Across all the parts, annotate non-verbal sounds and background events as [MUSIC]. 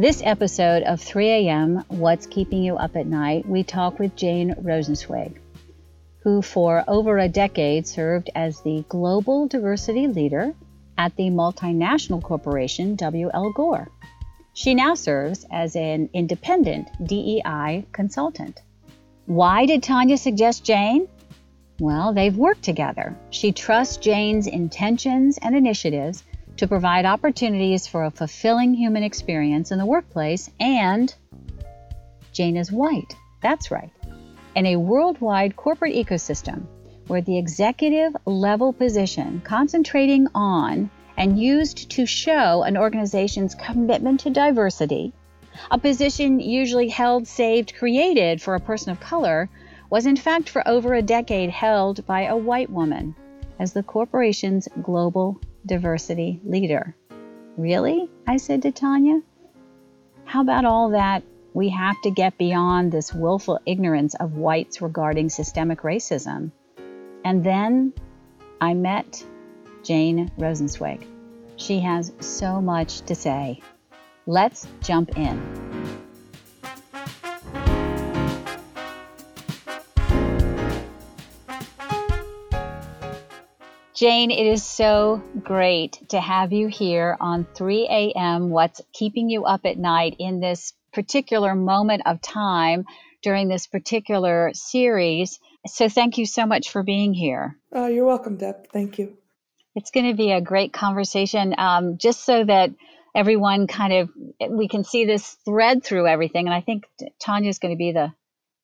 This episode of 3 a.m. What's Keeping You Up at Night, we talk with Jane Rosenzweig, who for over a decade served as the global diversity leader at the multinational corporation W.L. Gore. She now serves as an independent DEI consultant. Why did Tanya suggest Jane? Well, they've worked together. She trusts Jane's intentions and initiatives to provide opportunities for a fulfilling human experience in the workplace, and Jane is white. That's right. In a worldwide corporate ecosystem where the executive level position concentrating on and used to show an organization's commitment to diversity, a position usually held, saved, created for a person of color, was in fact for over a decade held by a white woman as the corporation's global diversity leader. Really? I said to Tanya. How about all that we have to get beyond this willful ignorance of whites regarding systemic racism? And then I met Jane Rosenzweig. She has so much to say. Let's jump in. Jane, it is so great to have you here on 3 a.m. What's keeping you up at night in this particular moment of time during this particular series. So, thank you so much for being here. Oh, you're welcome, Deb. Thank you. It's going to be a great conversation, um, just so that everyone kind of we can see this thread through everything. And I think Tanya is going to be the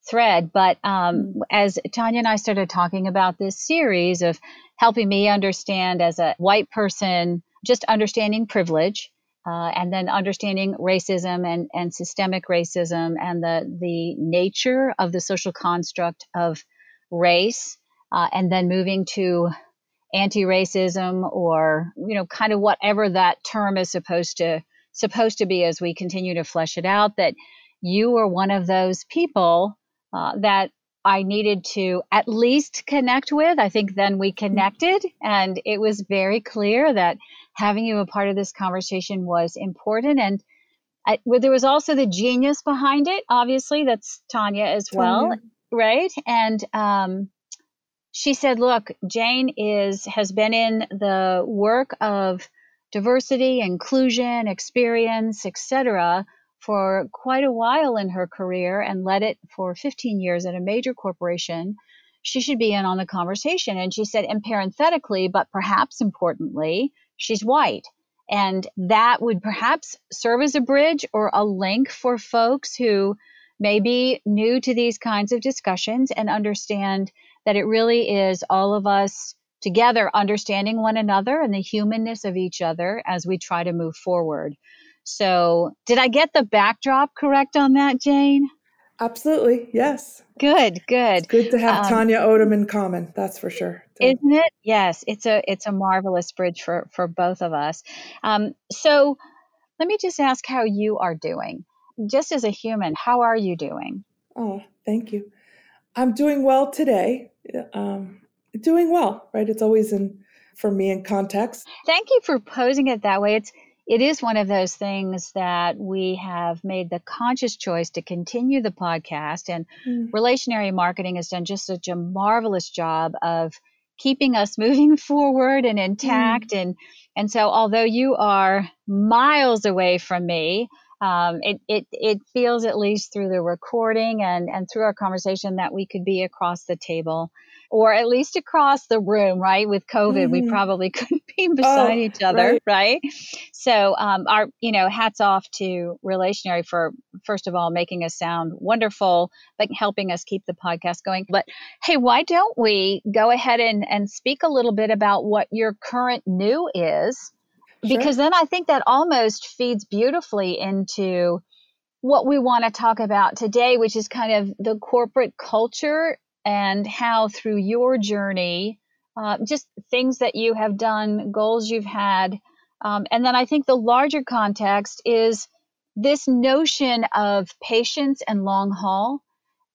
thread. But um, as Tanya and I started talking about this series of helping me understand as a white person, just understanding privilege. Uh, and then understanding racism and, and systemic racism and the, the nature of the social construct of race, uh, and then moving to anti-racism or you know kind of whatever that term is supposed to supposed to be as we continue to flesh it out that you were one of those people uh, that I needed to at least connect with. I think then we connected, and it was very clear that having you a part of this conversation was important. And I, well, there was also the genius behind it, obviously, that's Tanya as well, Tanya. right? And um, she said, "Look, Jane is has been in the work of diversity, inclusion, experience, etc." for quite a while in her career and led it for 15 years at a major corporation, she should be in on the conversation. And she said, and parenthetically, but perhaps importantly, she's white. And that would perhaps serve as a bridge or a link for folks who may be new to these kinds of discussions and understand that it really is all of us together understanding one another and the humanness of each other as we try to move forward. So, did I get the backdrop correct on that, Jane? Absolutely, yes. Good, good. It's good to have um, Tanya Odom in common. That's for sure. Isn't it? Yes, it's a it's a marvelous bridge for for both of us. Um, so, let me just ask how you are doing. Just as a human, how are you doing? Oh, thank you. I'm doing well today. Um, doing well, right? It's always in for me in context. Thank you for posing it that way. It's it is one of those things that we have made the conscious choice to continue the podcast. And mm. Relationary Marketing has done just such a marvelous job of keeping us [LAUGHS] moving forward and intact. Mm. And and so, although you are miles away from me, um, it, it it feels at least through the recording and and through our conversation that we could be across the table or at least across the room, right? With COVID, mm-hmm. we probably [LAUGHS] couldn't be beside oh, each other, right? right? So, um, our, you know, hats off to Relationary for, first of all, making us sound wonderful, but helping us keep the podcast going. But hey, why don't we go ahead and, and speak a little bit about what your current new is? Sure. Because then I think that almost feeds beautifully into what we want to talk about today, which is kind of the corporate culture and how through your journey, uh, just things that you have done, goals you've had. Um, and then I think the larger context is this notion of patience and long haul.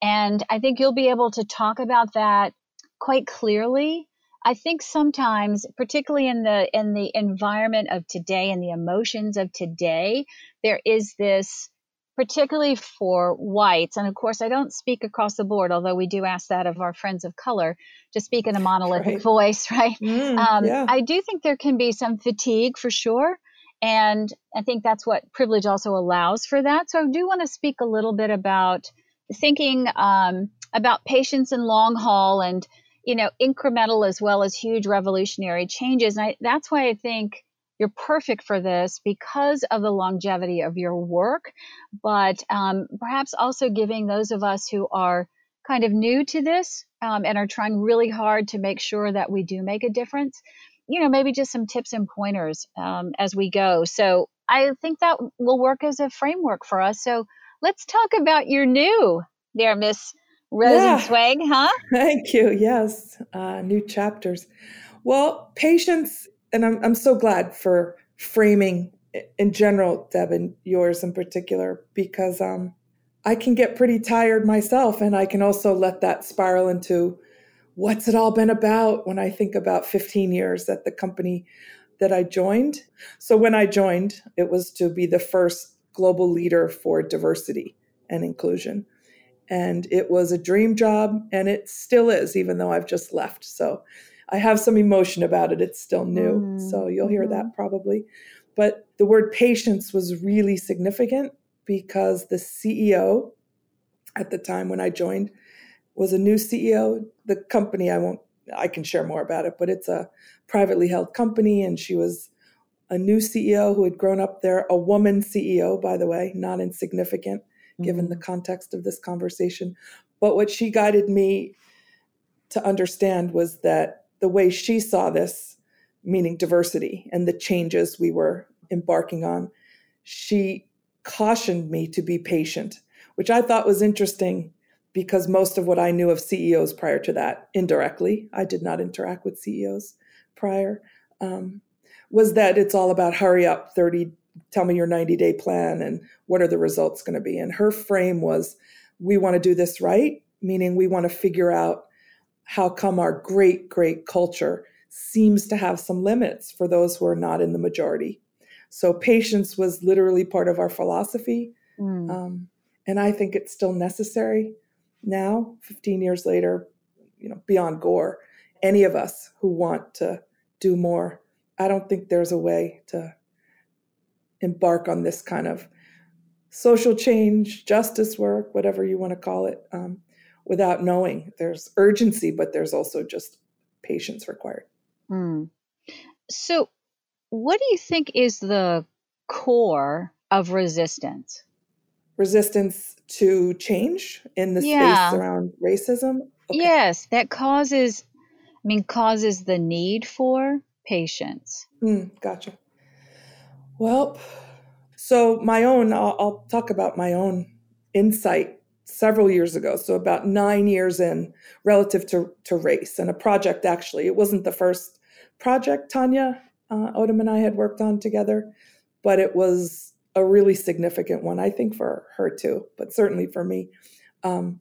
And I think you'll be able to talk about that quite clearly I think sometimes, particularly in the in the environment of today and the emotions of today, there is this particularly for whites, and of course, I don't speak across the board, although we do ask that of our friends of color to speak in a monolithic right. voice, [LAUGHS] right? Mm, um, yeah. I do think there can be some fatigue for sure. And I think that's what privilege also allows for that. So I do want to speak a little bit about thinking um, about patience and long haul and, you know, incremental as well as huge revolutionary changes. And I, that's why I think you're perfect for this because of the longevity of your work, but um, perhaps also giving those of us who are kind of new to this um, and are trying really hard to make sure that we do make a difference, you know, maybe just some tips and pointers um, as we go. So I think that will work as a framework for us. So let's talk about your new there, Miss Rosenzweig, yeah. huh? [LAUGHS] Thank you. Yes, uh, new chapters. Well, patience and I'm I'm so glad for framing in general, Deb, and yours in particular, because um, I can get pretty tired myself, and I can also let that spiral into what's it all been about when I think about 15 years at the company that I joined. So when I joined, it was to be the first global leader for diversity and inclusion. And it was a dream job, and it still is, even though I've just left. So I have some emotion about it. It's still new. Mm-hmm. So you'll hear that mm-hmm. probably. But the word patience was really significant because the CEO at the time when I joined was a new CEO. The company, I won't, I can share more about it, but it's a privately held company. And she was a new CEO who had grown up there, a woman CEO, by the way, not insignificant mm-hmm. given the mm-hmm. context of this conversation. But what she guided me to understand was that the way she saw this, meaning diversity and the changes we were embarking on, she cautioned me to be patient, which I thought was interesting because most of what I knew of CEOs prior to that, indirectly, I did not interact with CEOs prior, um, was that it's all about hurry up, 30, tell me your 90 day plan and what are the results going to be. And her frame was we want to do this right, meaning we want to figure out how come our great, great culture seems to have some limits for those who are not in the majority. So patience was literally part of our philosophy. Mm. Um, and I think it's still necessary now, 15 years later, you know, beyond Gore, any of us who want to do more, I don't think there's a way to embark on this kind of social change, justice work, whatever you want to call it, um, without knowing. There's urgency, but there's also just patience required. Mm. So, what do you think is the core of resistance? Resistance to change in the yeah. space around racism? Okay. Yes, that causes, I mean, causes the need for patience. Mm, gotcha. Well, so my own, I'll, I'll talk about my own insight several years ago, so about nine years in relative to, to race and a project actually. It wasn't the first project Tanya uh, Odom and I had worked on together, but it was a really significant one, I think, for her too, but certainly for me. Um,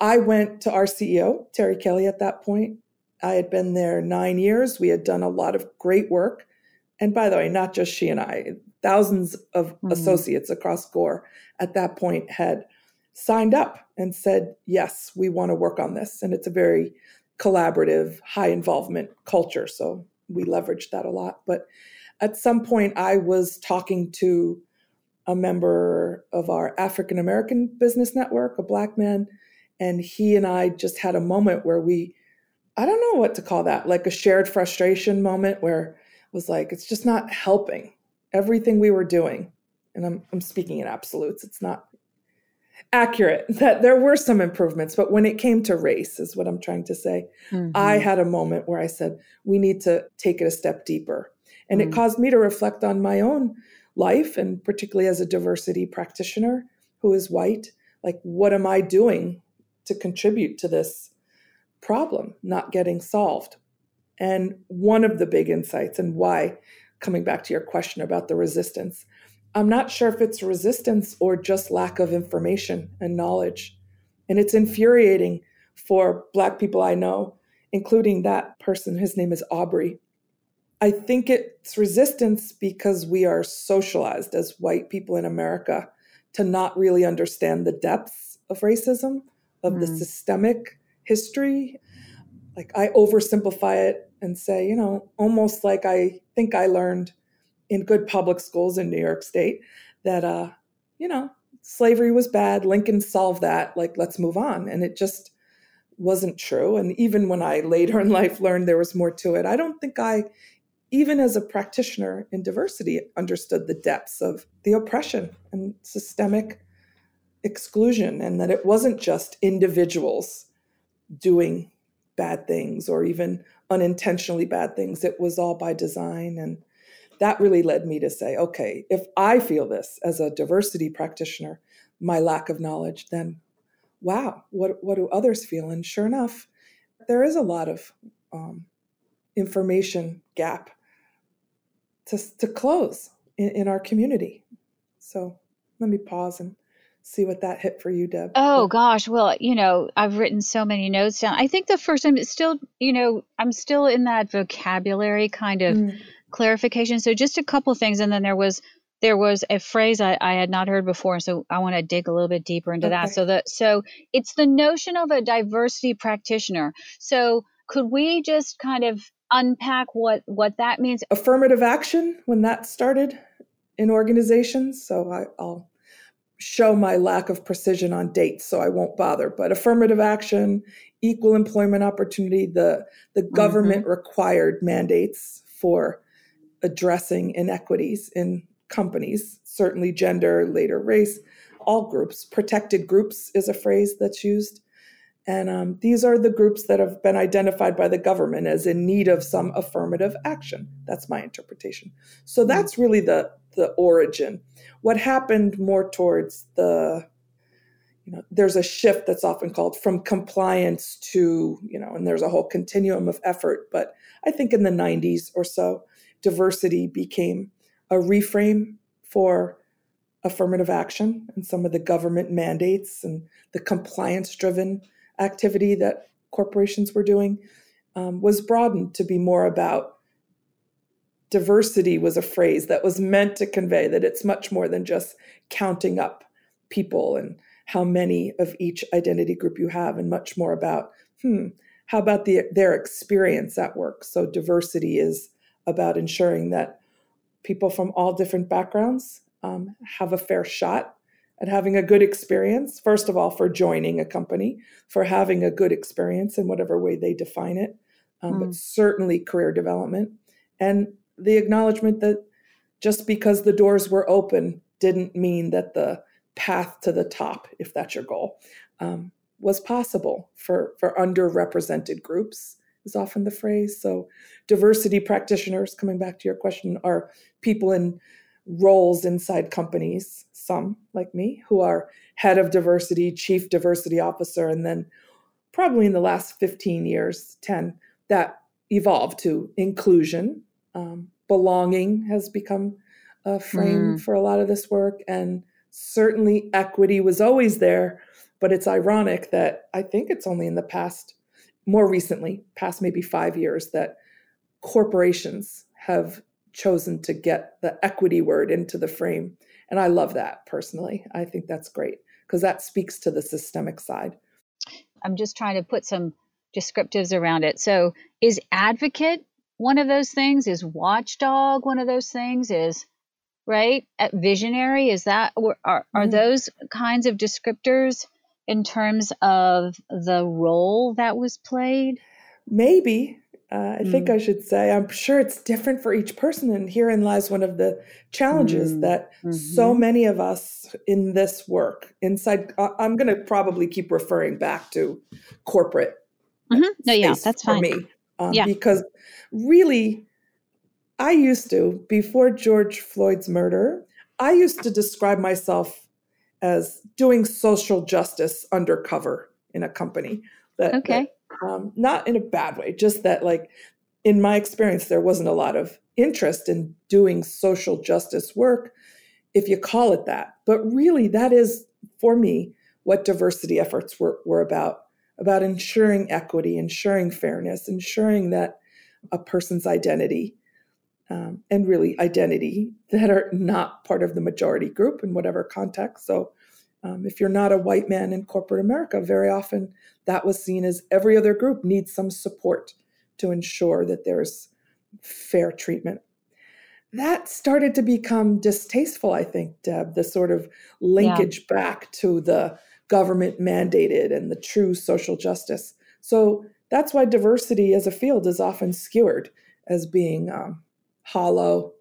I went to our CEO, Terri Kelly, at that point. I had been there nine years. We had done a lot of great work. And by the way, not just she and I, thousands of mm-hmm. associates across Gore at that point had signed up and said, Yes, we want to work on this. And it's a very collaborative, high involvement culture. So we leveraged that a lot. But at some point, I was talking to a member of our African American business network, a black man, and he and I just had a moment where we, I don't know what to call that, like a shared frustration moment where it was like, it's just not helping everything we were doing. And I'm, I'm speaking in absolutes. It's not accurate that there were some improvements, but when it came to race, is what I'm trying to say, mm-hmm. I had a moment where I said, we need to take it a step deeper. And mm-hmm. it mm. caused me to reflect on my own life, and particularly as a diversity practitioner who is white, like, what am I doing to contribute to this problem not getting solved? And one of the big insights, and why, coming back to your question about the resistance, I'm not sure if it's resistance or just lack of information and knowledge. And it's infuriating for Black people I know including that person. His name is Aubrey. I think it's resistance because we are socialized as white people in America to not really understand the depths of racism, of mm. the systemic history. Like I oversimplify it and say, you know, almost like I think I learned in good public schools in New York State that, uh, you know, slavery was bad. Lincoln solved that. Like, let's move on. And it just wasn't true. And even when I later in life learned there was more to it, I don't think I even as a practitioner in diversity, understood the depths of the oppression and systemic exclusion, and that it wasn't just individuals doing bad things or even unintentionally bad things. It was all by design. And that really led me to say, okay, if I feel this as a diversity practitioner, my lack of knowledge, then wow, what, what do others feel? And sure enough, there is a lot of um, information gap to, to close in, in our community. So let me pause and see what that hit for you, Deb. Oh gosh, well, you know, I've written so many notes down. I think the first time it's still, you know, I'm still in that vocabulary kind of mm. Clarification. So just a couple things, and then there was there was a phrase I, I had not heard before, so I want to dig a little bit deeper into okay. that. So that so it's the notion of a diversity practitioner. So could we just kind of unpack what what that means? Affirmative action when that started in organizations. So I, I'll show my lack of precision on dates, so I won't bother. But affirmative action, equal employment opportunity, the the mm-hmm. government required mandates for addressing inequities in companies, certainly gender, later race, all groups. Protected groups is a phrase that's used. And um, these are the groups that have been identified by the government as in need of some affirmative action. That's my interpretation. So that's really the the origin. What happened more towards the you know, there's a shift that's often called from compliance to, you know, and there's a whole continuum of effort. But I think in the 90s or so, diversity became a reframe for affirmative action and some of the government mandates and the compliance driven activity that corporations were doing um, was broadened to be more about diversity was a phrase that was meant to convey that it's much more than just counting up people and how many of each identity group you have and much more about hmm how about the, their experience at work? So diversity is about ensuring that people from all different backgrounds um, have a fair shot at having a good experience, first of all, for joining a company, for having a good experience in whatever way they define it, um, mm. but certainly career development. And the acknowledgement that just because the doors were open didn't mean that the path to the top, if that's your goal, um, was possible for, for underrepresented groups, is often the phrase. So, diversity practitioners, coming back to your question, are people in roles inside companies, some like me, who are head of diversity, chief diversity officer, and then probably in the last 15 years, 10, that evolved to inclusion. Um, belonging has become a frame mm. for a lot of this work. And certainly equity was always there. But it's ironic that I think it's only in the past, more recently, past maybe five years, that corporations have chosen to get the equity word into the frame. And I love that personally. I think that's great because that speaks to the systemic side. I'm just trying to put some descriptives around it. So, is advocate one of those things? Is watchdog one of those things? Is right at visionary? Is that are are mm-hmm. those kinds of descriptors in terms of the role that was played? Maybe uh, I mm. think I should say, I'm sure it's different for each person. And herein lies one of the challenges mm. that mm-hmm. so many of us in this work inside, I'm going to probably keep referring back to corporate. Mm-hmm. No, yeah, that's for fine. me. Um, yeah. Because really, I used to, before George Floyd's murder, I used to describe myself as doing social justice undercover in a company. That, okay. That um, not in a bad way, just that, like, in my experience, there wasn't a lot of interest in doing social justice work, if you call it that. But really, that is, for me, what diversity efforts were, were about about ensuring equity, ensuring fairness, ensuring that a person's identity um, and really identity that are not part of the majority group in whatever context. So, um, if you're not a white man in corporate America, very often that was seen as every other group needs some support to ensure that there's fair treatment. That started to become distasteful, I think, Deb, the sort of linkage yeah. back to the government mandated and the true social justice. So that's why diversity as a field is often skewered as being um, hollow,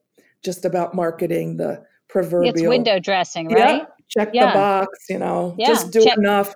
just about marketing the proverbial. It's window dressing, right? Yeah, check yeah. the box, you know, yeah. just do check. enough.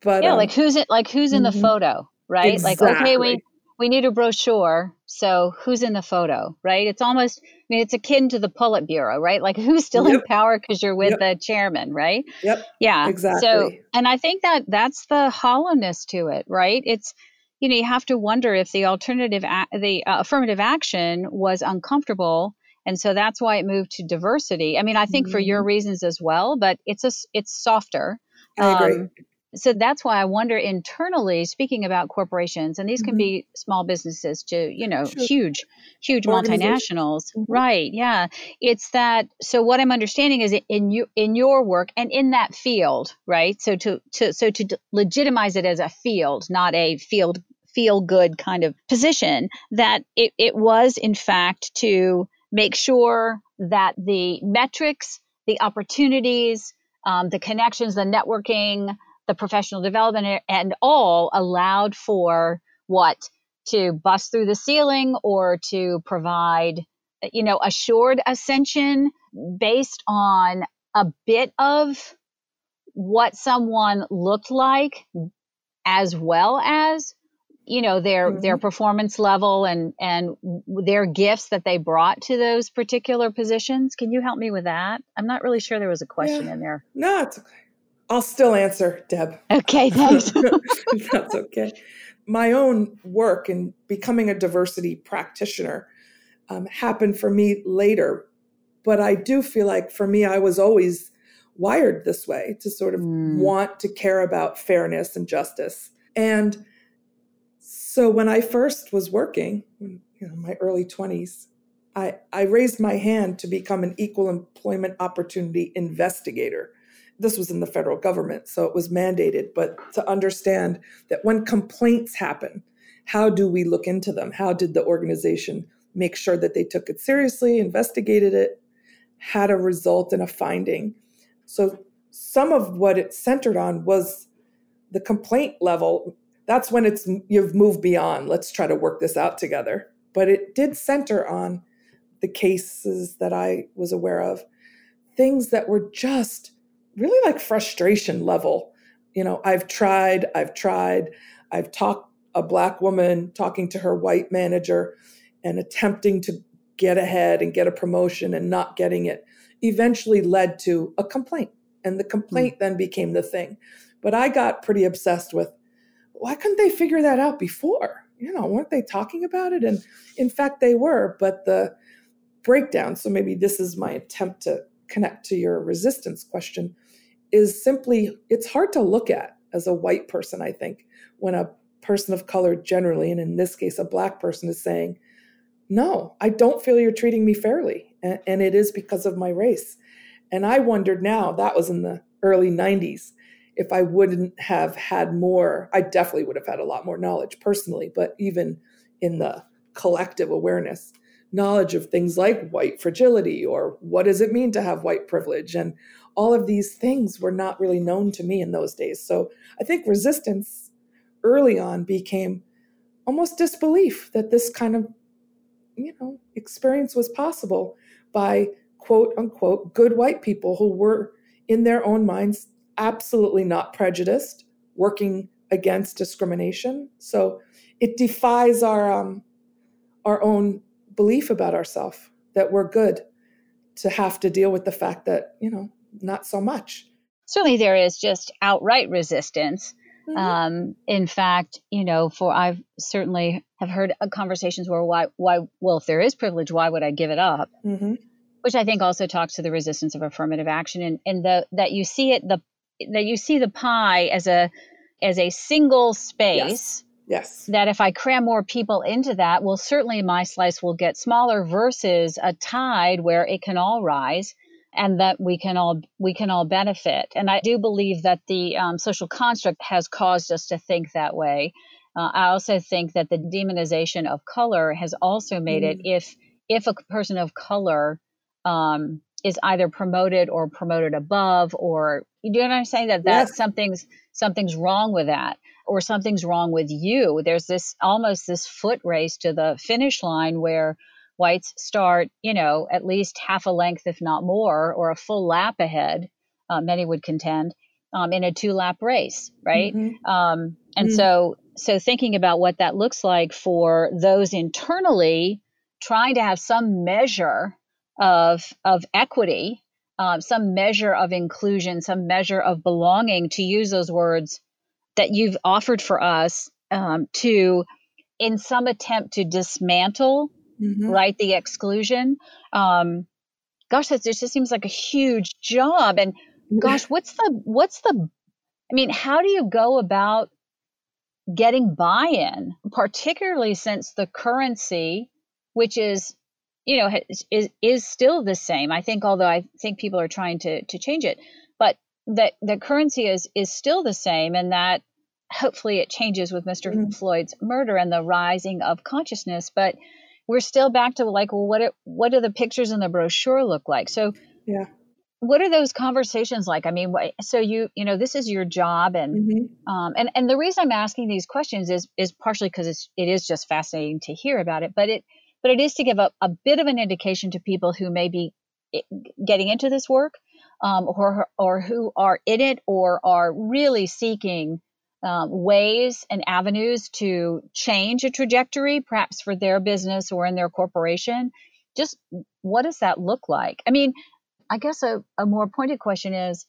But yeah, um, like who's it? Like who's in mm-hmm. the photo, right? Exactly. Like okay, we we need a brochure. So who's in the photo, right? It's almost, I mean, it's akin to the Politburo, right? Like who's still yep. in power because you're with yep. the chairman, right? Yep. Yeah. Exactly. So, and I think that that's the hollowness to it, right? It's, you know, you have to wonder if the alternative, a- the uh, affirmative action was uncomfortable. And so that's why it moved to diversity. I mean, I think mm-hmm. for your mm-hmm. reasons as well, but it's a, it's softer. I agree. Um, so that's why I wonder internally, speaking about corporations, and these can mm-hmm. be small businesses to, you know, sure. huge, huge multinationals. Mm-hmm. Right. Yeah. It's that so what I'm understanding is in you in your work and in that field, right? So to to so to legitimize it as a field, not a field feel good kind of position, that it, it was in fact to make sure that the metrics, the opportunities, um, the connections, the networking, the professional development and all allowed for what? To bust through the ceiling or to provide you know assured ascension based on a bit of what someone looked like as well as you know their mm-hmm. their performance level and and their gifts that they brought to those particular positions can you help me with that i'm not really sure there was a question yeah. in there no it's okay I'll still answer, Deb. Okay, [LAUGHS] thanks. [LAUGHS] That's okay. My own work in becoming a diversity practitioner um, happened for me later, but I do feel like for me, I was always wired this way to sort of mm. want to care about fairness and justice. And so when I first was working, you know, my early 20s, I, I raised my hand to become an equal employment opportunity investigator this was in the federal government, so it was mandated, but to understand that when complaints happen, how do we look into them? How did the organization make sure that they took it seriously, investigated it, had a result and a finding? So some of what it centered on was the complaint level. That's when it's you've moved beyond. Let's try to work this out together. But it did center on the cases that I was aware of, things that were just really like frustration level. You know, I've tried, I've tried, I've talked a black woman talking to her white manager and attempting to get ahead and get a promotion and not getting it eventually led to a complaint. And the complaint mm. then became the thing. But I got pretty obsessed with why couldn't they figure that out before? You know, weren't they talking about it? And in fact, they were, but the breakdown. So maybe this is my attempt to connect to your resistance question is simply it's hard to look at as a white person i think when a person of color generally and in this case a black person is saying no i don't feel you're treating me fairly and, and it is because of my race and i wondered now that was in the early 90s if i wouldn't have had more i definitely would have had a lot more knowledge personally but even in the collective awareness knowledge of things like white fragility or what does it mean to have white privilege and all of these things were not really known to me in those days. So I think resistance early on became almost disbelief that this kind of you know experience was possible by quote unquote good white people who were in their own minds absolutely not prejudiced working against discrimination so it defies our um, our own belief about ourselves that we're good to have to deal with the fact that you know not so much. Certainly, there is just outright resistance. Mm-hmm. Um, in fact, you know, for I've certainly have heard conversations where why why well if there is privilege, why would I give it up? Mm-hmm. Which I think also talks to the resistance of affirmative action and and the that you see it the that you see the pie as a as a single space. Yes. Yes. That if I cram more people into that, well, certainly my slice will get smaller versus a tide where it can all rise and that we can all we can all benefit. And I do believe that the um, social construct has caused us to think that way. Uh, I also think that the demonization of color has also made mm. it if if a person of color um, is either promoted or promoted above, or you know what I'm saying that that yes. something's something's wrong with that or something's wrong with you. There's this almost this foot race to the finish line where whites start, you know, at least half a length, if not more, or a full lap ahead, uh, many would contend, um, in a two lap race, right? Mm-hmm. Um, and mm-hmm. so, so thinking about what that looks like for those internally trying to have some measure of of equity, um, some measure of inclusion, some measure of belonging, to use those words that you've offered for us um, to, in some attempt to dismantle, mm-hmm. right, the exclusion. Um, gosh, that just seems like a huge job. And gosh, what's the what's the? I mean, how do you go about getting buy-in, particularly since the currency, which is you know is is still the same. I think, although I think people are trying to to change it, but that the currency is is still the same, and that hopefully it changes with mister mm-hmm. Floyd's murder and the rising of consciousness. But we're still back to like, well, what what do the pictures in the brochure look like? So yeah. What are those conversations like? I mean, so you you know this is your job, and mm-hmm. um, and and the reason I'm asking these questions is is partially because it's it is just fascinating to hear about it, but it but it is to give a, a bit of an indication to people who may be eh, getting into this work um, or or who are in it or are really seeking um, ways and avenues to change a trajectory, perhaps for their business or in their corporation. Just what does that look like? I mean, I guess a, a more pointed question is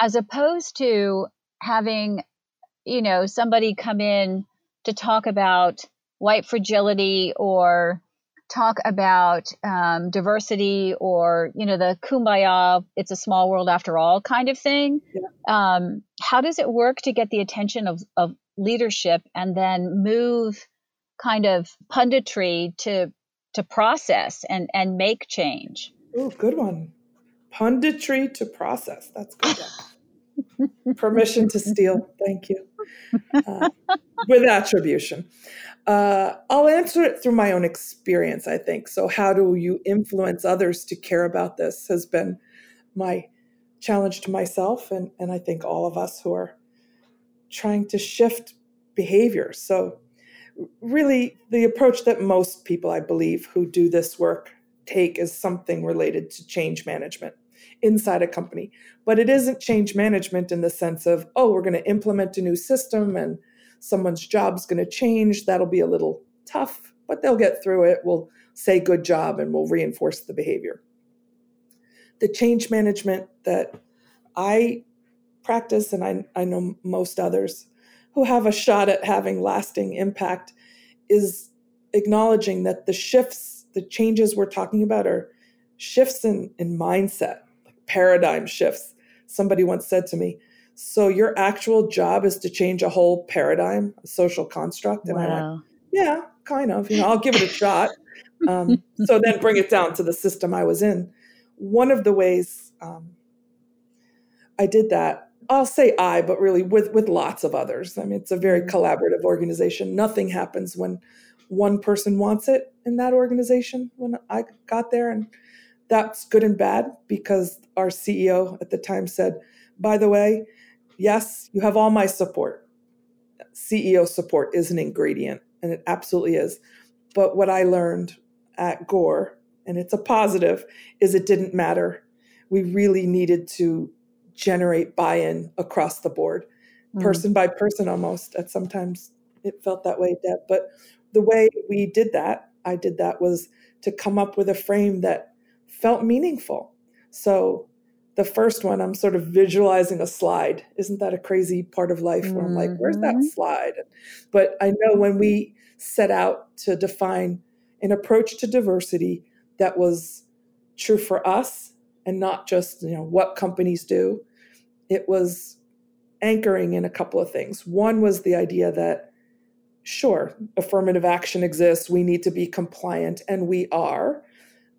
as opposed to having, you know, somebody come in to talk about white fragility or talk about um, diversity or you know the kumbaya it's a small world after all kind of thing. Yeah. um, how does it work to get the attention of, of leadership and then move kind of punditry to to process and and make change? Oh good one. Punditry to process. That's good permission to steal. Thank you. Uh, with attribution uh, I'll answer it through my own experience, I think. So, how do you influence others to care about this has been my challenge to myself, and, and I think all of us who are trying to shift behavior. So, really, the approach that most people, I believe, who do this work take is something related to change management inside a company. But it isn't change management in the sense of, oh, we're going to implement a new system and someone's job's going to change. That'll be a little tough, but they'll get through it. We'll say good job and we'll reinforce the behavior. The change management that I practice, and I, I know most others who have a shot at having lasting impact, is acknowledging that the shifts, the changes we're talking about are shifts in, in mindset, like paradigm shifts. Somebody once said to me, so your actual job is to change a whole paradigm, a social construct. And wow. I went, yeah, kind of. You know, I'll give it a shot. Um, [LAUGHS] so then bring it down to the system I was in. One of the ways um, I did that, I'll say I, but really with with lots of others. I mean, it's a very mm-hmm. collaborative organization. Nothing happens when one person wants it in that organization. When I got there, and that's good and bad because our CEO at the time said, "By the way." Yes, you have all my support. CEO support is an ingredient, and it absolutely is. But what I learned at Gore, and it's a positive, is it didn't matter. We really needed to generate buy in across the board, mm. person by person almost. At sometimes it felt that way, Deb. But the way we did that, I did that, was to come up with a frame that felt meaningful. So the first one, I'm sort of visualizing a slide. Isn't that a crazy part of life where I'm like, where's that mm-hmm. slide? But I know when we set out to define an approach to diversity that was true for us and not just you know what companies do, it was anchoring in a couple of things. One was the idea that, sure, affirmative action exists, we need to be compliant, and we are,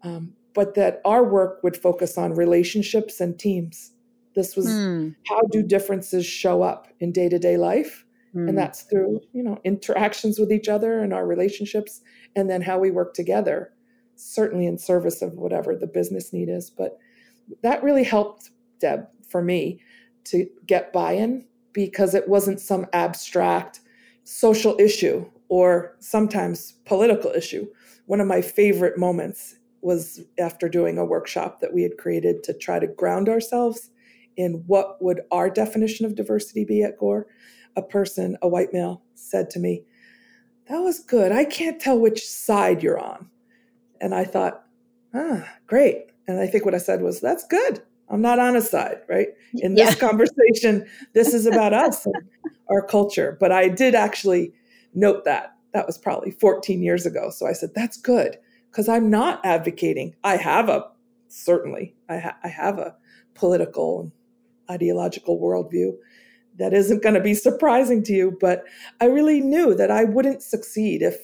um, but that our work would focus on relationships and teams. This was mm. how do differences show up in day to day life? Mm. And that's through, you know, interactions with each other and our relationships, and then how we work together, certainly in service of whatever the business need is. But that really helped Deb for me to get buy in because it wasn't some abstract social issue or sometimes political issue. One of my favorite moments was after doing a workshop that we had created to try to ground ourselves in what would our definition of diversity be at Gore. A person, a white male, said to me, That was good. I can't tell which side you're on. And I thought, Ah, great. And I think what I said was, That's good. I'm not on a side, right? In this yeah. conversation, this is about [LAUGHS] us and our culture. But I did actually note that. That was probably 14 years ago. So I said, That's good because I'm not advocating. I have a certainly I, ha- I have a political and ideological worldview that isn't going to be surprising to you, but I really knew that I wouldn't succeed if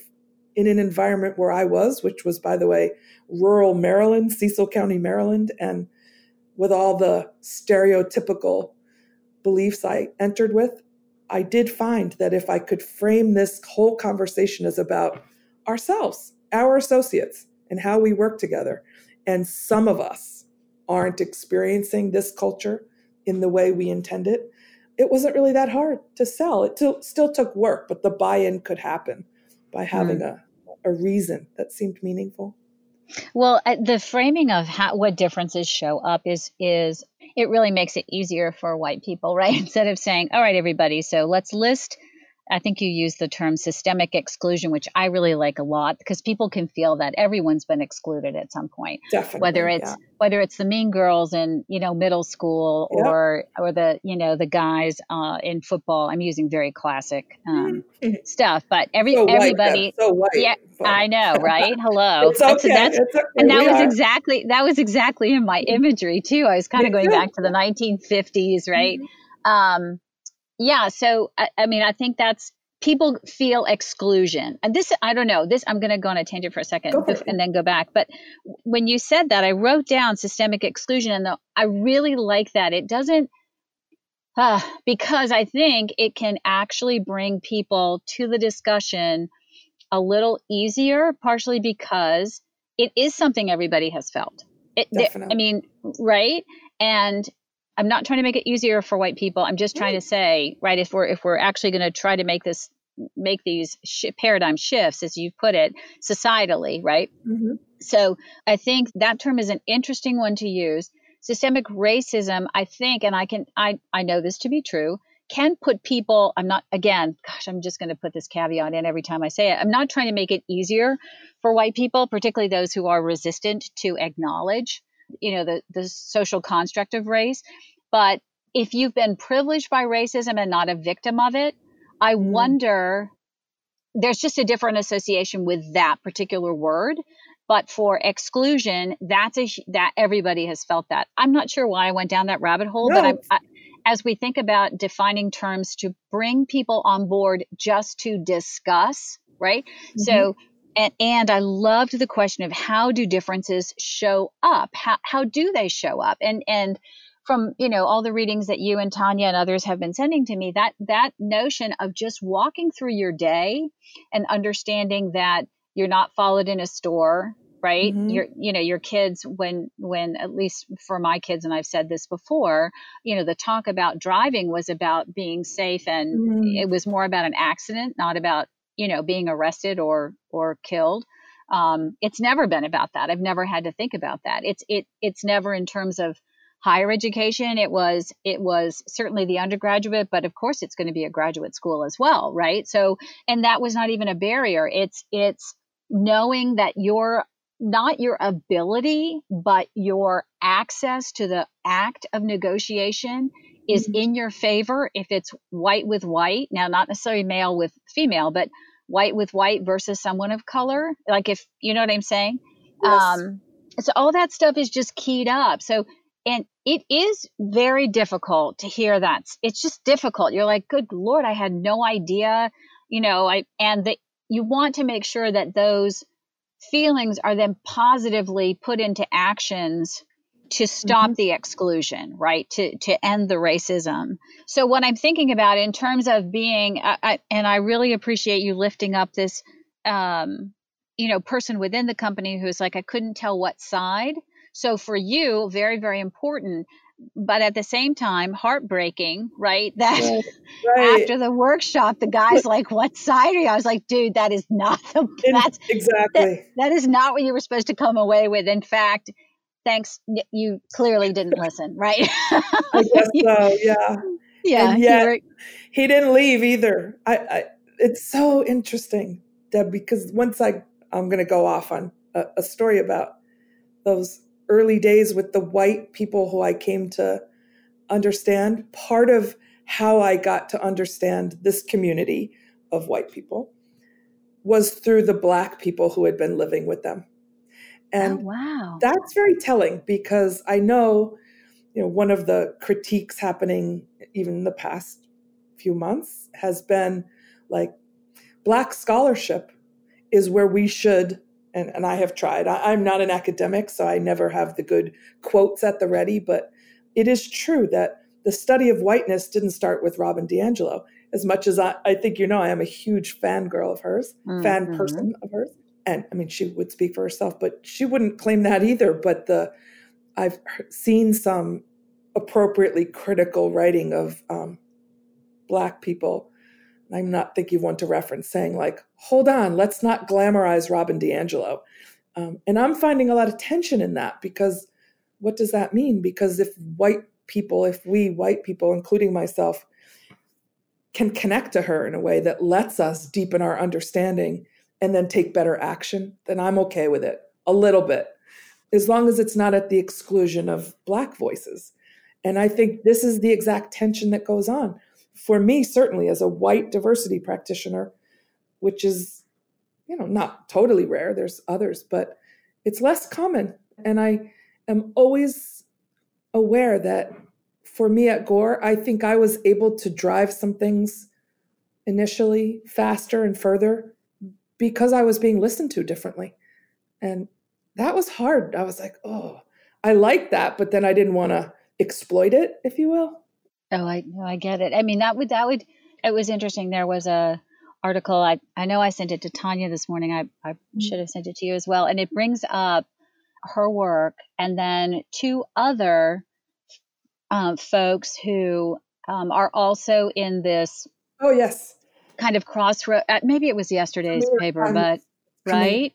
in an environment where I was, which was by the way rural Maryland, Cecil County, Maryland, and with all the stereotypical beliefs I entered with, I did find that if I could frame this whole conversation as about ourselves our associates and how we work together. And some of us aren't experiencing this culture in the way we intend it. It wasn't really that hard to sell. It t- still took work, but the buy in could happen by having mm. a, a reason that seemed meaningful. Well, uh, the framing of how, what differences show up is is it really makes it easier for white people, right? [LAUGHS] Instead of saying, "All right, everybody, so let's list I think you use the term systemic exclusion, which I really like a lot because people can feel that everyone's been excluded at some point. Definitely. Whether it's yeah. whether it's the mean girls in you know middle school or yep. or the you know the guys uh, in football. I'm using very classic um, mm-hmm. [LAUGHS] stuff, but every so everybody. so white. Yeah, I know, right? Hello. [LAUGHS] it's okay. That's, it's okay. And that we was are. exactly that was exactly in my mm-hmm. imagery too. I was kind of going back to the 1950s, right? Mm-hmm. Um, yeah so I, I, mean i think that's people feel exclusion and this i don't know this i'm going to go on a tangent for a second and then go back but when you said that i wrote down systemic exclusion and the, i really like that it doesn't uh, because i think it can actually bring people to the discussion a little easier partially because it is something everybody has felt. It, Definitely. i mean right? And I'm not trying to make it easier for white people. I'm just trying to say, right, if we're if we're actually going to try to make this make these sh- paradigm shifts, as you put it, societally, right? Mm-hmm. So I think that term is an interesting one to use. Systemic racism, I think, and I can I I know this to be true, can put people. I'm not again, gosh, I'm just going to put this caveat in every time I say it. I'm not trying to make it easier for white people, particularly those who are resistant to acknowledge you know the the social construct of race but if you've been privileged by racism and not a victim of it i mm. wonder there's just a different association with that particular word but for exclusion that's a that everybody has felt that i'm not sure why i went down that rabbit hole no. but I, as we think about defining terms to bring people on board just to discuss right mm-hmm. so and, and I loved the question of how do differences show up? How, how do they show up? And, and from, you know, all the readings that you and Tanya and others have been sending to me, that, that notion of just walking through your day and understanding that you're not followed in a store, right mm-hmm. your you know your kids when when at least for my kids and i've said this before you know the talk about driving was about being safe and mm-hmm. it was more about an accident not about you know being arrested or or killed um, it's never been about that. I've never had to think about that. It's it it's never in terms of higher education. It was it was certainly the undergraduate but of course it's going to be a graduate school as well right? So and that was not even a barrier. It's it's knowing that your not your ability but your access to the act of negotiation is mm-hmm. in your favor if it's white with white now not necessarily male with female but white with white versus someone of color like if you know what i'm saying yes. um so all that stuff is just keyed up so and it is very difficult to hear that. It's just difficult. You're like, good Lord, I had no idea, you know, I, and that you want to make sure that those feelings are then positively put into actions to stop mm-hmm. the exclusion, right? To to end the racism. So what I'm thinking about in terms of being, I, I, and I really appreciate you lifting up this, um, you know, person within the company who's like, I couldn't tell what side. So for you, very very important. But at the same time, heartbreaking, right? [LAUGHS] That right. Right. after the workshop, the guy's like, "What side are you?" I was like, "Dude, that is not the [LAUGHS] that's exactly that, that is not what you were supposed to come away with." In fact, thanks you clearly [LAUGHS] didn't listen right? I guess so yeah. [LAUGHS] Yeah yet, he didn't leave either. I, I, it's so interesting deb because once i i'm going to go off on a, a story about those early days with the white people who i came to understand part of how i got to understand this community of white people was through the black people who had been living with them and oh, wow. that's very telling because I know, you know, one of the critiques happening even in the past few months has been like black scholarship is where we should and, and I have tried. I, I'm not an academic, so I never have the good quotes at the ready, but it is true that the study of whiteness didn't start with Robin DiAngelo. As much as I, I think you know, I am a huge fangirl of hers, mm-hmm. fan person of hers and I mean, she would speak for herself, but she wouldn't claim that either. But the I've seen some appropriately critical writing of um, black people. I'm not thinking one to reference saying like, hold on, let's not glamorize Robin DiAngelo. Um, and I'm finding a lot of tension in that because what does that mean? Because if white people, if we white people, including myself, can connect to her in a way that lets us deepen our understanding and then take better action, then I'm okay with it a little bit, as long as it's not at the exclusion of Black voices. And I think this is the exact tension that goes on. For me, certainly as a white diversity practitioner, which is, you know, not totally rare, there's others, but it's less common. And I am always aware that for me at Gore, I think I was able to drive some things initially faster and further because I was being listened to differently. And that was hard. I was like, oh, I like that, but then I didn't want to exploit it, if you will. Oh, I no, I get it. I mean, that would that would it was interesting. There was a article. I I know I sent it to Tanya this morning. I I mm-hmm. should have sent it to you as well. And it brings up her work and then two other um, folks who um, are also in this. Oh yes kind of crossroad. Uh, maybe it was yesterday's paper, but right?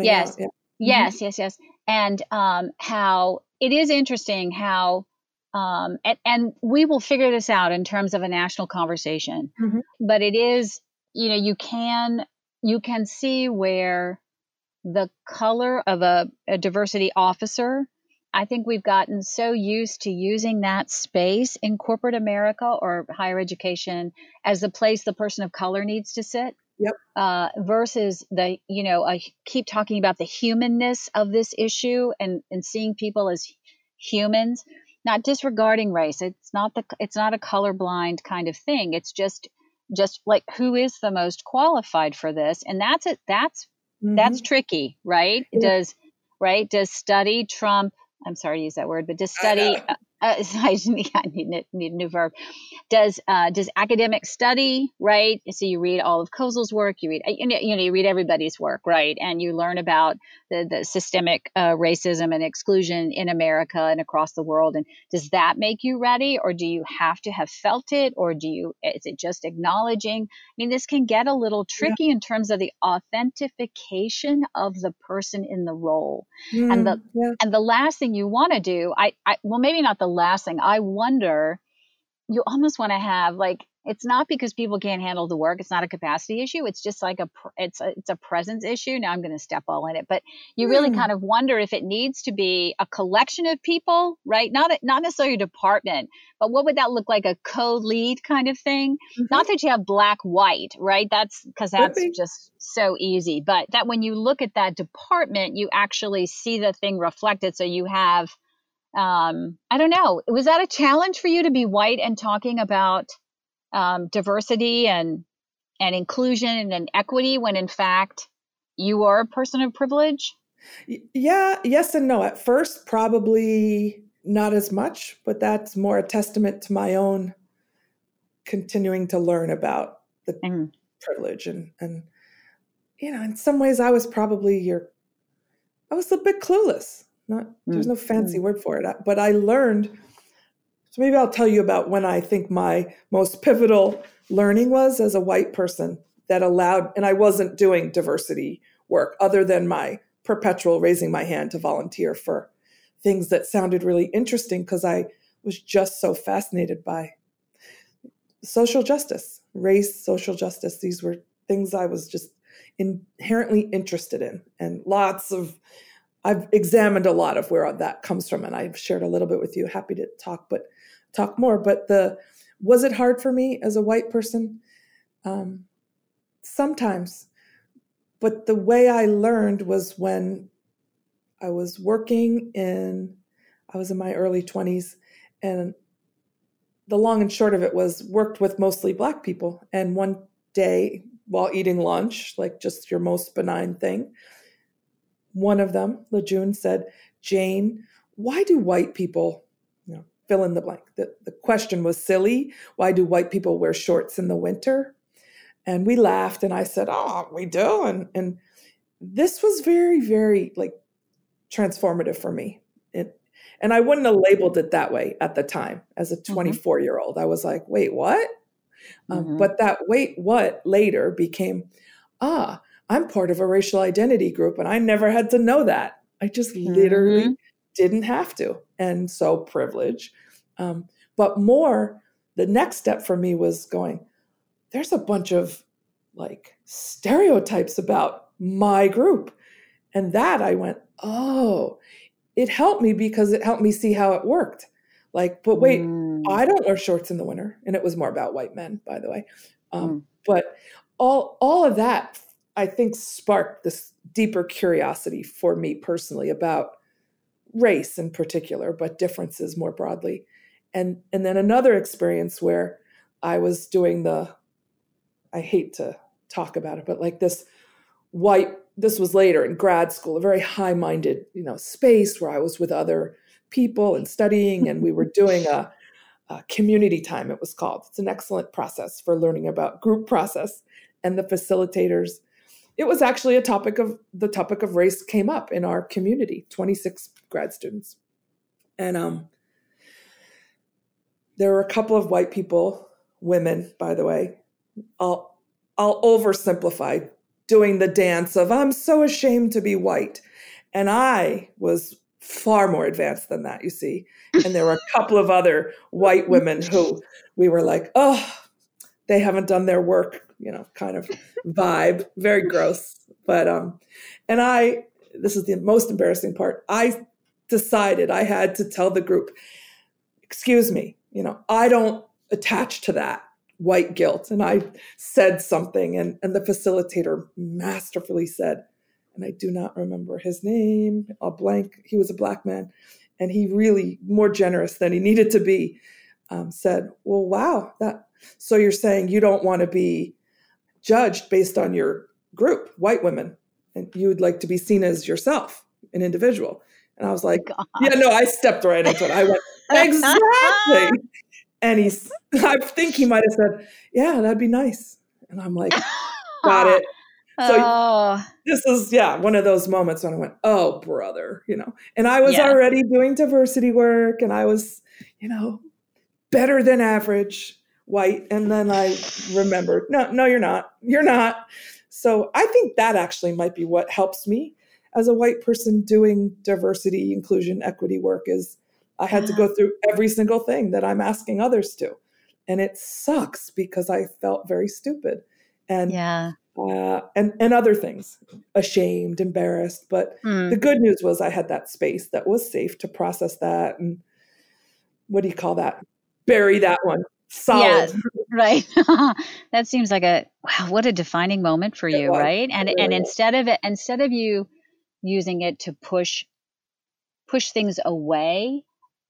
yes, out, yeah. yes, mm-hmm. yes, yes. And um, how it is interesting how, um, and, and, we will figure this out in terms of a national conversation. Mm-hmm. But it is, you know, you can you can see where the color of a, a diversity officer I think we've gotten so used to using that space in corporate America or higher education as the place the person of color needs to sit. Yep. Uh, versus the, you know, I keep talking about the humanness of this issue and, and seeing people as humans, not disregarding race. It's not the, it's not a colorblind kind of thing. It's just, just like who is the most qualified for this, and that's it. That's mm-hmm. that's tricky, right? Yeah. Does right? Does study trump I'm sorry to use that word, but to study uh, uh, [LAUGHS] I need, need a new verb. Does uh, does academic study right? So you read all of Kozol's work, you read you know you read everybody's work, right? And you learn about the the systemic uh, racism and exclusion in America and across the world. And does that make you ready, or do you have to have felt it, or do you is it just acknowledging? I mean, this can get a little tricky yeah. in terms of the authentication of the person in the role. Mm, and the yeah. and the last thing you want to do, I, I well maybe not the the last thing. I wonder, you almost want to have like it's not because people can't handle the work. It's not a capacity issue. It's just like a it's a, it's a presence issue. Now I'm going to step all in it, but you really mm. kind of wonder if it needs to be a collection of people, right? Not a, not necessarily a department, but what would that look like? A co-lead kind of thing. Mm-hmm. Not that you have black white, right? That's because that's just so easy. But that when you look at that department, you actually see the thing reflected. So you have um, I don't know. Was that a challenge for you to be white and talking about um, diversity and and inclusion and equity when in fact you are a person of privilege? Yeah, yes and no. At first, probably not as much, but that's more a testament to my own continuing to learn about the mm. privilege and and you know, in some ways, I was probably your, I was a bit clueless. Not there's mm. no fancy mm. word for it, but I learned. So maybe I'll tell you about when I think my most pivotal learning was as a white person that allowed, and I wasn't doing diversity work other than my perpetual raising my hand to volunteer for things that sounded really interesting because I was just so fascinated by social justice, race, social justice. These were things I was just inherently interested in, and lots of I've examined a lot of where that comes from, and I've shared a little bit with you. Happy to talk, but talk more. But the was it hard for me as a white person? Um, sometimes, but the way I learned was when I was working in, I was in my early 20s, and the long and short of it was worked with mostly black people. And one day while eating lunch, like just your most benign thing, one of them, Lejeune, said, Jane, why do white people, you know, fill in the blank? The, the question was silly. Why do white people wear shorts in the winter? And we laughed, and I said, Oh, we do. And, and this was very, very like transformative for me. It, and I wouldn't have labeled it that way at the time as a 24 year old. I was like, wait, what? Um, mm-hmm. But that wait, what later became, ah, I'm part of a racial identity group and I never had to know that. I just mm-hmm. literally didn't have to. And so privilege. Um, but more, the next step for me was going, there's a bunch of like stereotypes about my group. And that I went, oh, it helped me because it helped me see how it worked. Like, but wait, mm. I don't wear shorts in the winter. And it was more about white men, by the way. Um, mm. But all all of that, I think, sparked this deeper curiosity for me personally about race in particular, but differences more broadly. And and then another experience where I was doing the I hate to talk about it, but like this white this was later in grad school, a very high-minded, you know, space where I was with other people and studying, and we were doing a, a community time, it was called. It's an excellent process for learning about group process and the facilitators. It was actually a topic of the topic of race came up in our community, 26 grad students. And um, there were a couple of white people, women, by the way. I'll I'll oversimplify doing the dance of I'm so ashamed to be white. And I was far more advanced than that, you see. And there were a couple of other white women who we were like, oh, they haven't done their work, you know, kind of vibe, very gross. But, um, and I, this is the most embarrassing part. I decided I had to tell the group, excuse me, you know, I don't attach to that white guilt. And I said something, and, and the facilitator masterfully said, and I do not remember his name. I'll blank. He was a black man, and he really more generous than he needed to be. Um, said, "Well, wow, that. So you're saying you don't want to be judged based on your group, white women, and you would like to be seen as yourself, an individual." And I was like, God. "Yeah, no." I stepped right into it. I went [LAUGHS] exactly. and he's, I think he might have said, "Yeah, that'd be nice." And I'm like, "Got it." [LAUGHS] So oh. this is yeah one of those moments when I went, oh brother, you know. And I was yeah. already doing diversity work, and I was, you know, better than average white. And then I remembered, no, no, you're not. You're not. So I think that actually might be what helps me as a white person doing diversity, inclusion, equity work is I had to go through every single thing that I'm asking others to. And it sucks because I felt very stupid. And yeah uh, and and other things, ashamed, embarrassed. But mm. the good news was I had that space that was safe to process that and what do you call that? Bury that one. Solid. right. [LAUGHS] that seems like a wow. What a defining moment for you, right? And and instead of it, instead of you using it to push push things away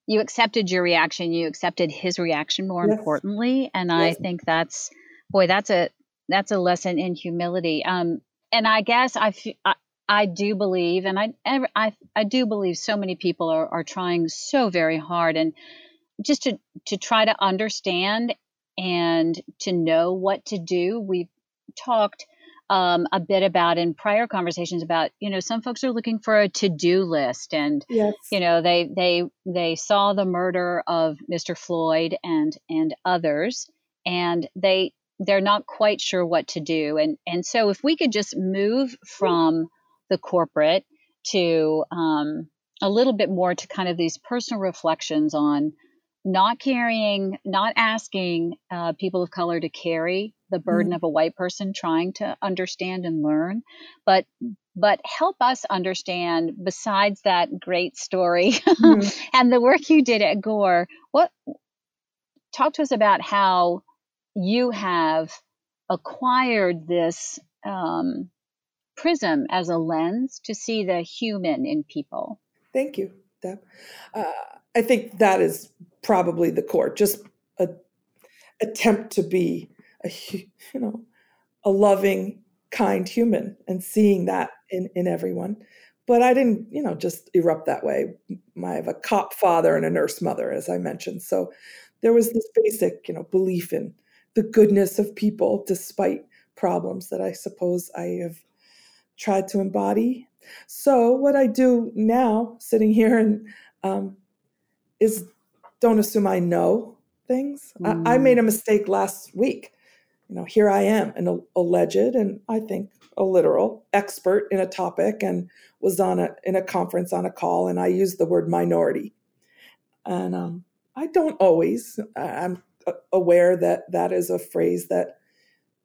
you accepted your reaction. You accepted his reaction more yes. importantly, and yes. I think that's boy, that's a that's a lesson in humility. Um, and I guess I, I I do believe, and I, I, I do believe so many people are, are trying so very hard and just to, to try to understand and to know what to do. We've talked um, a bit about in prior conversations about, you know, some folks are looking for a to-do list and, yes. you know, they, they, they saw the murder of Mr. Floyd and, and others, and they, they're not quite sure what to do. And, and so if we could just move from the corporate to um, a little bit more to kind of these personal reflections on not carrying, not asking uh, people of color to carry the burden mm. of a white person trying to understand and learn, but but help us understand besides that great story mm. [LAUGHS] and the work you did at Gore. What talk to us about how you have acquired this um, prism as a lens to see the human in people. Thank you, Deb. Uh, I think that is probably the core. Just a attempt to be a you know a loving, kind human, and seeing that in in everyone. But I didn't, you know, just erupt that way. I have a cop father and a nurse mother, as I mentioned. So there was this basic, you know, belief in the goodness of people despite problems that I suppose I have tried to embody. So what I do now, sitting here, and um, is don't assume I know things. Mm. I, I, made a mm. mistake last week. You know, here I am, an alleged and I think a literal expert in a topic, and was on a in a conference on a call, and I used the word minority. And um, I don't always. I'm aware that that is a phrase that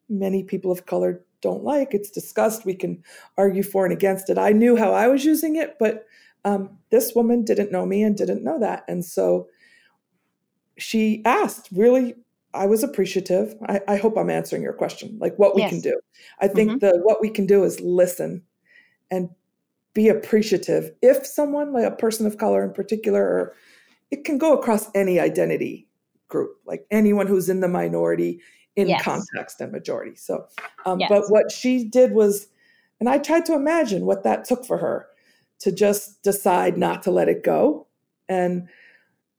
many people of color don't like. It's discussed. We can argue for and against it. I knew how I was using it, but um, this woman didn't know me and didn't know that. And so she asked, really, I was appreciative. I, I hope I'm answering your question, like what we yes. can do. I think mm-hmm. the what we can do is listen and be appreciative. If someone, like a person of color in particular, or it can go across any identity group, like anyone who's in the minority, in yes. context and majority. So, um, yes. but what she did was, and I tried to imagine what that took for her to just decide not to let it go. And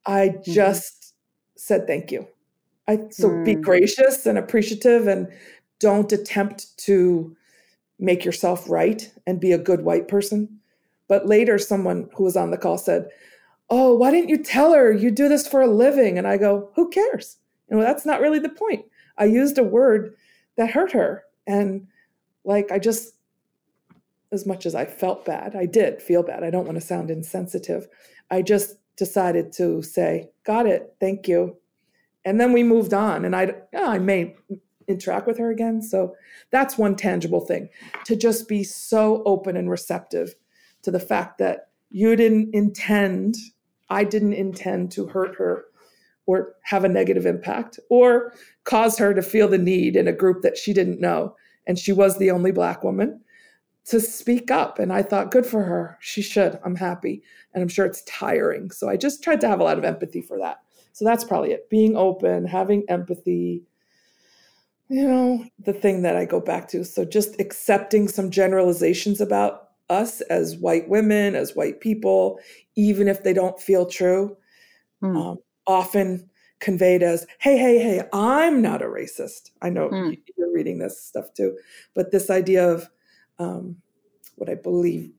I mm-hmm. just said, thank you. I, so mm. be gracious and appreciative and don't attempt to make yourself right and be a good white person. But later, someone who was on the call said, Oh, why didn't you tell her you do this for a living? And I go, Who cares? You know, that's not really the point. I used a word that hurt her. And like, I just, as much as I felt bad, I did feel bad. I don't want to sound insensitive. I just decided to say, got it, thank you. And then we moved on. And I, I may interact with her again. So that's one tangible thing to just be so open and receptive to the fact that you didn't intend, I didn't intend to hurt her or have a negative impact or cause her to feel the need in a group that she didn't know. And she was the only Black woman to speak up. And I thought, good for her. She should. I'm happy. And I'm sure it's tiring. So I just tried to have a lot of empathy for that. So that's probably it being open, having empathy. You know, the thing that I go back to. So just accepting some generalizations about us as white women, as white people, even if they don't feel true. Mm. Um, often conveyed as, hey, hey, hey, I'm not a racist. I know mm. you're reading this stuff too, but this idea of um, what I believe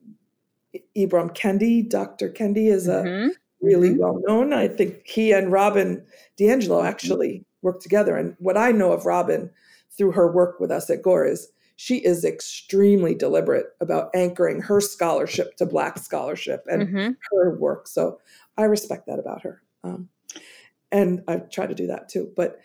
Ibram Kendi, Dr. Kendi is a mm-hmm. really mm-hmm. well known. I think he and Robin DiAngelo mm-hmm. actually work together. And what I know of Robin through her work with us at Gore is she is extremely deliberate about anchoring her scholarship to Black scholarship and mm-hmm. her work. So I respect that about her. Um, and I try to do that too. But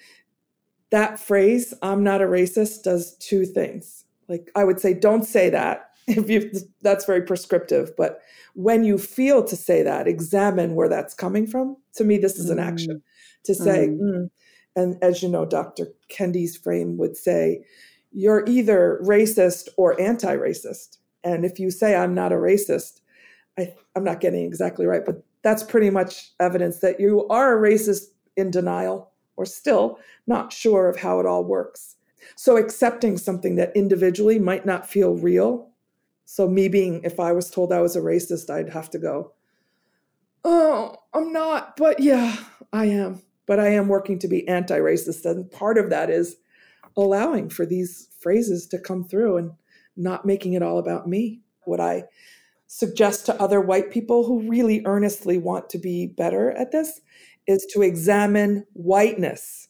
that phrase, I'm not a racist, does two things. Like I would say, don't say that [LAUGHS] if you that's very prescriptive. But when you feel to say that, examine where that's coming from. To me, this is an action mm. to say, mm. Mm. and as you know, Dr. Kendi's frame would say, you're either racist or anti-racist. And if you say I'm not a racist, I, I'm not getting exactly right, but that's pretty much evidence that you are a racist in denial or still not sure of how it all works. So accepting something that individually might not feel real. So me being, if I was told I was a racist, I'd have to go, oh, I'm not, but yeah, I am. But I am working to be anti-racist. And part of that is allowing for these phrases to come through and not making it all about me. What I suggest to other white people who really earnestly want to be better at this is to examine whiteness.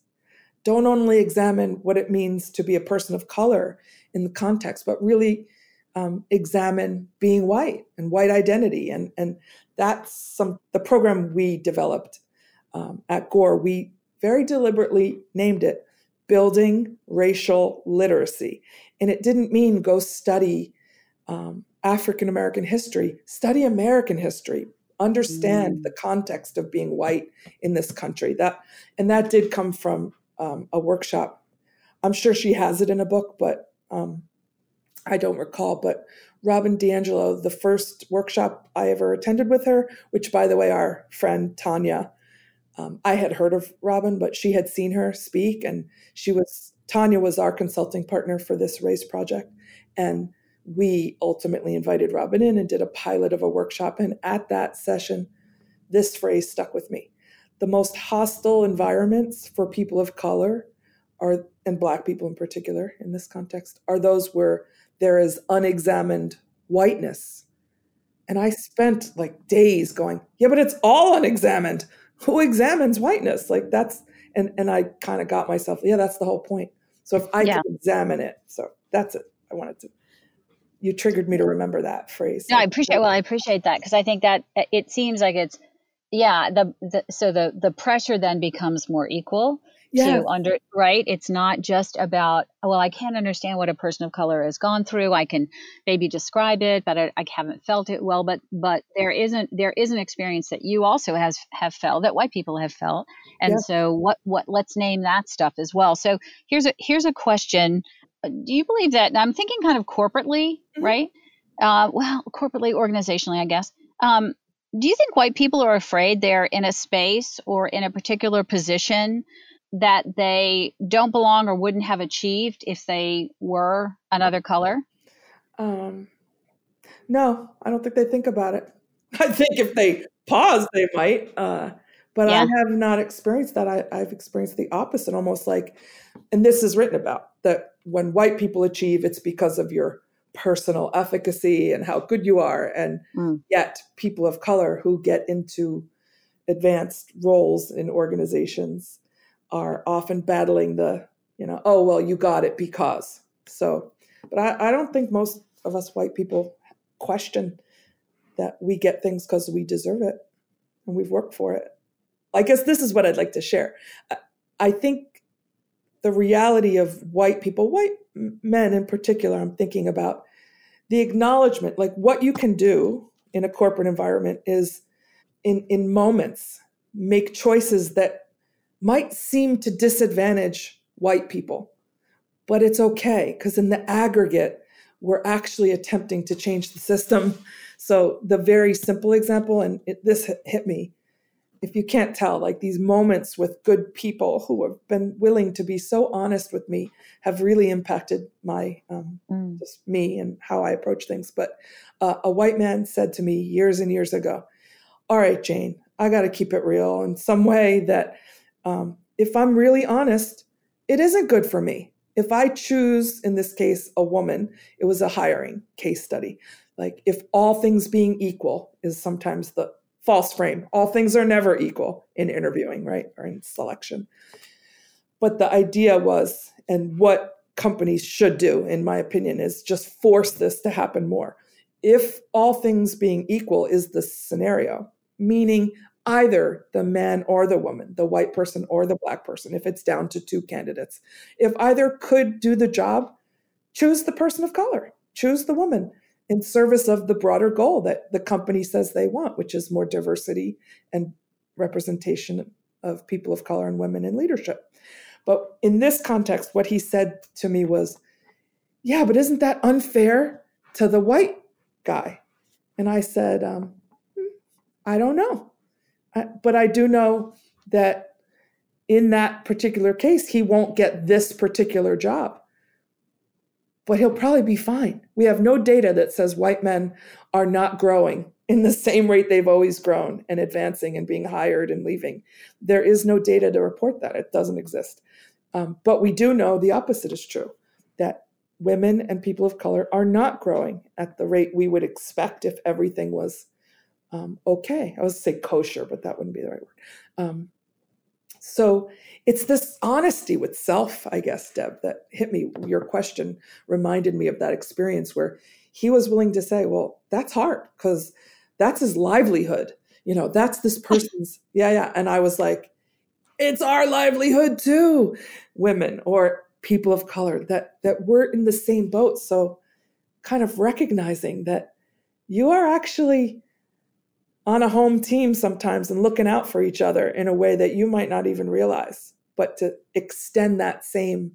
Don't only examine what it means to be a person of color in the context, but really um, examine being white and white identity. And, and that's some the program we developed um, at Gore. We very deliberately named it Building Racial Literacy. And it didn't mean go study um, African American history, study American history, understand mm. the context of being white in this country. That and that did come from um, a workshop. I'm sure she has it in a book, but um, I don't recall. But Robin DiAngelo, the first workshop I ever attended with her, which by the way, our friend Tanya, um, I had heard of Robin, but she had seen her speak, and she was Tanya was our consulting partner for this race project, and we ultimately invited Robin in and did a pilot of a workshop. And at that session, this phrase stuck with me. The most hostile environments for people of color are, and Black people in particular in this context, are those where there is unexamined whiteness. And I spent like days going, yeah, but it's all unexamined. Who examines whiteness? Like that's, and, and I kind of got myself, yeah, that's the whole point. So if I yeah. examine it, so that's it. I wanted to you triggered me to remember that phrase. No, I appreciate. Well, I appreciate that because I think that it seems like it's yeah. The, the so the the pressure then becomes more equal yeah. to under right. It's not just about well, I can't understand what a person of color has gone through. I can maybe describe it, but I, I haven't felt it well. But but there isn't there is an experience that you also has have felt that white people have felt, and yeah. so what what let's name that stuff as well. So here's a here's a question do you believe that? I'm thinking kind of corporately, mm-hmm. right? Uh, well, corporately, organizationally, I guess. Um, do you think white people are afraid they're in a space or in a particular position that they don't belong or wouldn't have achieved if they were another color? Um, no, I don't think they think about it. [LAUGHS] I think if they pause, they might. Uh, but yeah. I have not experienced that. I, I've experienced the opposite, almost like, and this is written about that when white people achieve, it's because of your personal efficacy and how good you are. And mm. yet, people of color who get into advanced roles in organizations are often battling the, you know, oh, well, you got it because. So, but I, I don't think most of us white people question that we get things because we deserve it and we've worked for it. I guess this is what I'd like to share. I think the reality of white people, white men in particular, I'm thinking about the acknowledgement, like what you can do in a corporate environment is in, in moments make choices that might seem to disadvantage white people. But it's okay because in the aggregate, we're actually attempting to change the system. So, the very simple example, and it, this hit me if you can't tell, like these moments with good people who have been willing to be so honest with me have really impacted my um, mm. just me and how I approach things. But uh, a white man said to me years and years ago, "All right, Jane, I got to keep it real in some way that um, if I'm really honest, it isn't good for me. If I choose, in this case, a woman, it was a hiring case study. Like if all things being equal is sometimes the false frame. All things are never equal in interviewing, right? Or in selection. But the idea was, and what companies should do, in my opinion, is just force this to happen more. If all things being equal is the scenario, meaning either the man or the woman, the white person or the black person, if it's down to two candidates, if either could do the job, choose the person of color, choose the woman in service of the broader goal that the company says they want, which is more diversity and representation of people of color and women in leadership. But in this context, what he said to me was, Yeah, but isn't that unfair to the white guy? And I said, um, hmm, I don't know. but I do know that in that particular case, he won't get this particular job. But he'll probably be fine. We have no data that says white men are not growing in the same rate they've always grown and advancing and being hired and leaving. There is no data to report that. It doesn't exist. Um, but we do know the opposite is true that women and people of color are not growing at the rate we would expect if everything was um, okay. I was say kosher, but that wouldn't be the right word. Um, so it's this honesty with self, I guess, Deb, that hit me. Your question reminded me of that experience where he was willing to say, well, that's hard because that's his livelihood. You know, that's this [LAUGHS] person's, yeah, yeah. And I was like, it's our livelihood too, women or people of color, that that we're in the same boat. So kind of recognizing that you are actually on a home team sometimes and looking out for each other in a way that you might not even realize, but to extend that same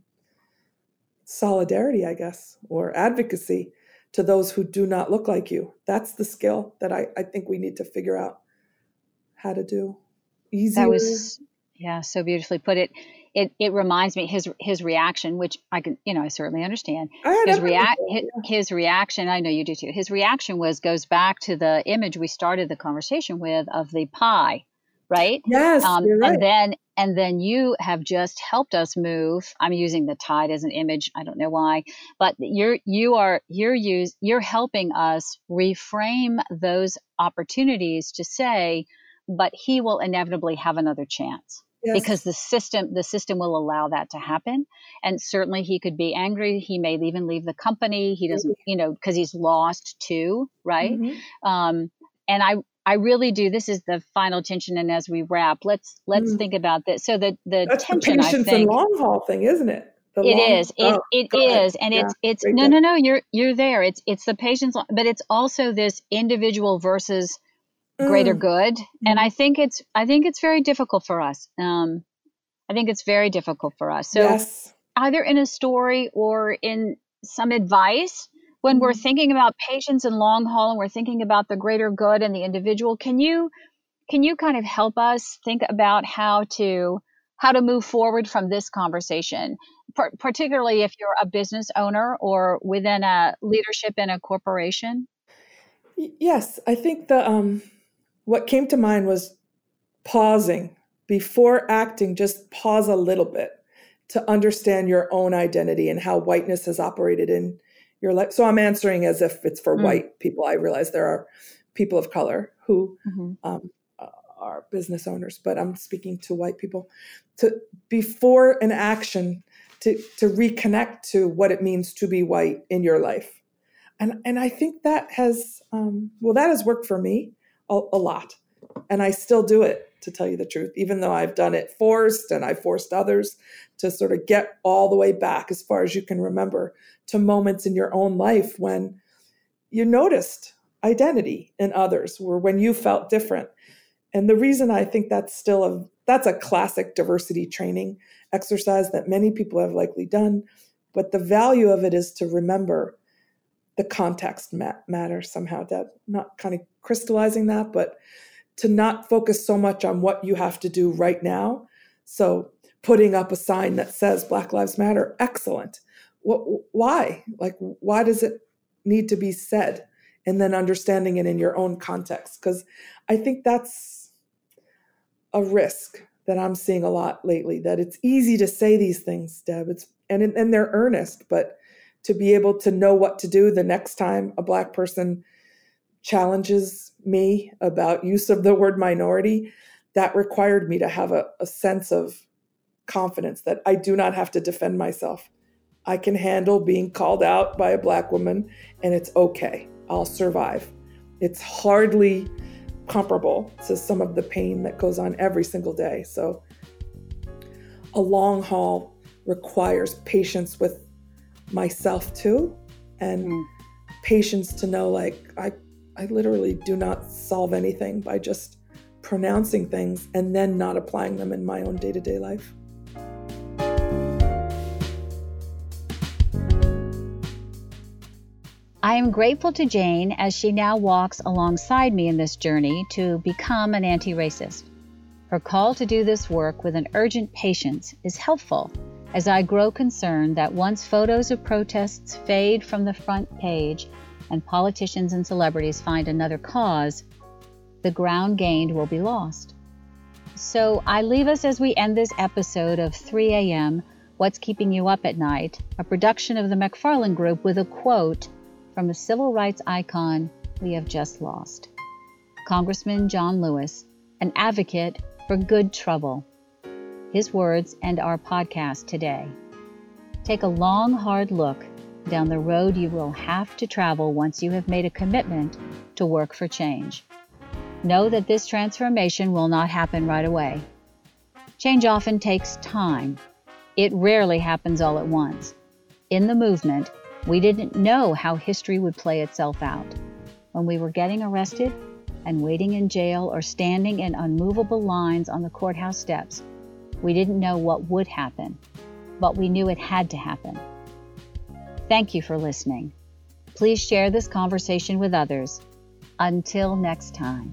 solidarity, I guess, or advocacy to those who do not look like you. That's the skill that I, I think we need to figure out how to do. Easier. That was yeah, so beautifully put it. It it reminds me his his reaction, which I can you know I certainly understand. I his react his, his, reaction, I know you do too. His reaction was goes back to the image we started the conversation with of the pie, right? Yes, um, right. and then and then you have just helped us move. I'm using the tide as an image. I don't know why, but you're you are you're use you're helping us reframe those opportunities to say, but he will inevitably have another chance yes. because the system the system will allow that to happen and certainly he could be angry he may even leave the company he doesn't you know because he's lost too right mm-hmm. um, and i I really do. This is the final tension, and as we wrap, let's let's mm. think about this. So the the That's tension, the patience I think, and long haul thing, isn't it? The it long, is. It oh, it is, and yeah, it's it's no no no. You're you're there. It's it's the patience, but it's also this individual versus greater mm. good and i think it's i think it's very difficult for us um i think it's very difficult for us so yes. either in a story or in some advice when we're mm-hmm. thinking about patience and long haul and we're thinking about the greater good and the individual can you can you kind of help us think about how to how to move forward from this conversation particularly if you're a business owner or within a leadership in a corporation yes i think the um what came to mind was pausing before acting, just pause a little bit to understand your own identity and how whiteness has operated in your life. So I'm answering as if it's for mm. white people. I realize there are people of color who mm-hmm. um, are business owners, but I'm speaking to white people. To before an action, to to reconnect to what it means to be white in your life, and and I think that has um, well that has worked for me a, a lot. And I still do it, to tell you the truth, even though I've done it forced and I forced others to sort of get all the way back as far as you can remember to moments in your own life when you noticed identity in others or when you felt different. And the reason I think that's still a that's a classic diversity training exercise that many people have likely done, but the value of it is to remember the context matters somehow that not kind of crystallizing that but to not focus so much on what you have to do right now. So putting up a sign that says black lives matter excellent. What, why? Like why does it need to be said? And then understanding it in your own context because i think that's a risk that i'm seeing a lot lately that it's easy to say these things deb. It's and and they're earnest but to be able to know what to do the next time a black person challenges me about use of the word minority that required me to have a, a sense of confidence that i do not have to defend myself. I can handle being called out by a black woman and it's okay. I'll survive. It's hardly comparable to some of the pain that goes on every single day. So a long haul requires patience with myself too and mm. patience to know like I I literally do not solve anything by just pronouncing things and then not applying them in my own day-to-day life. I am grateful to Jane as she now walks alongside me in this journey to become an anti racist. Her call to do this work with an urgent patience is helpful as I grow concerned that once photos of protests fade from the front page and politicians and celebrities find another cause, the ground gained will be lost. So I leave us as we end this episode of 3 a.m. What's Keeping You Up at Night, a production of the McFarland Group, with a quote from a civil rights icon we have just lost. Congressman John Lewis, an advocate for good trouble. His words end our podcast today. Take a long, hard look down the road you will have to travel once you have made a commitment to work for change. Know that this transformation will not happen right away. Change often takes time. It rarely happens all at once. In the movement, we didn't know how history would play itself out. When we were getting arrested and waiting in jail or standing in unmovable lines on the courthouse steps, we didn't know what would happen, but we knew it had to happen. Thank you for listening. Please share this conversation with others. Until next time.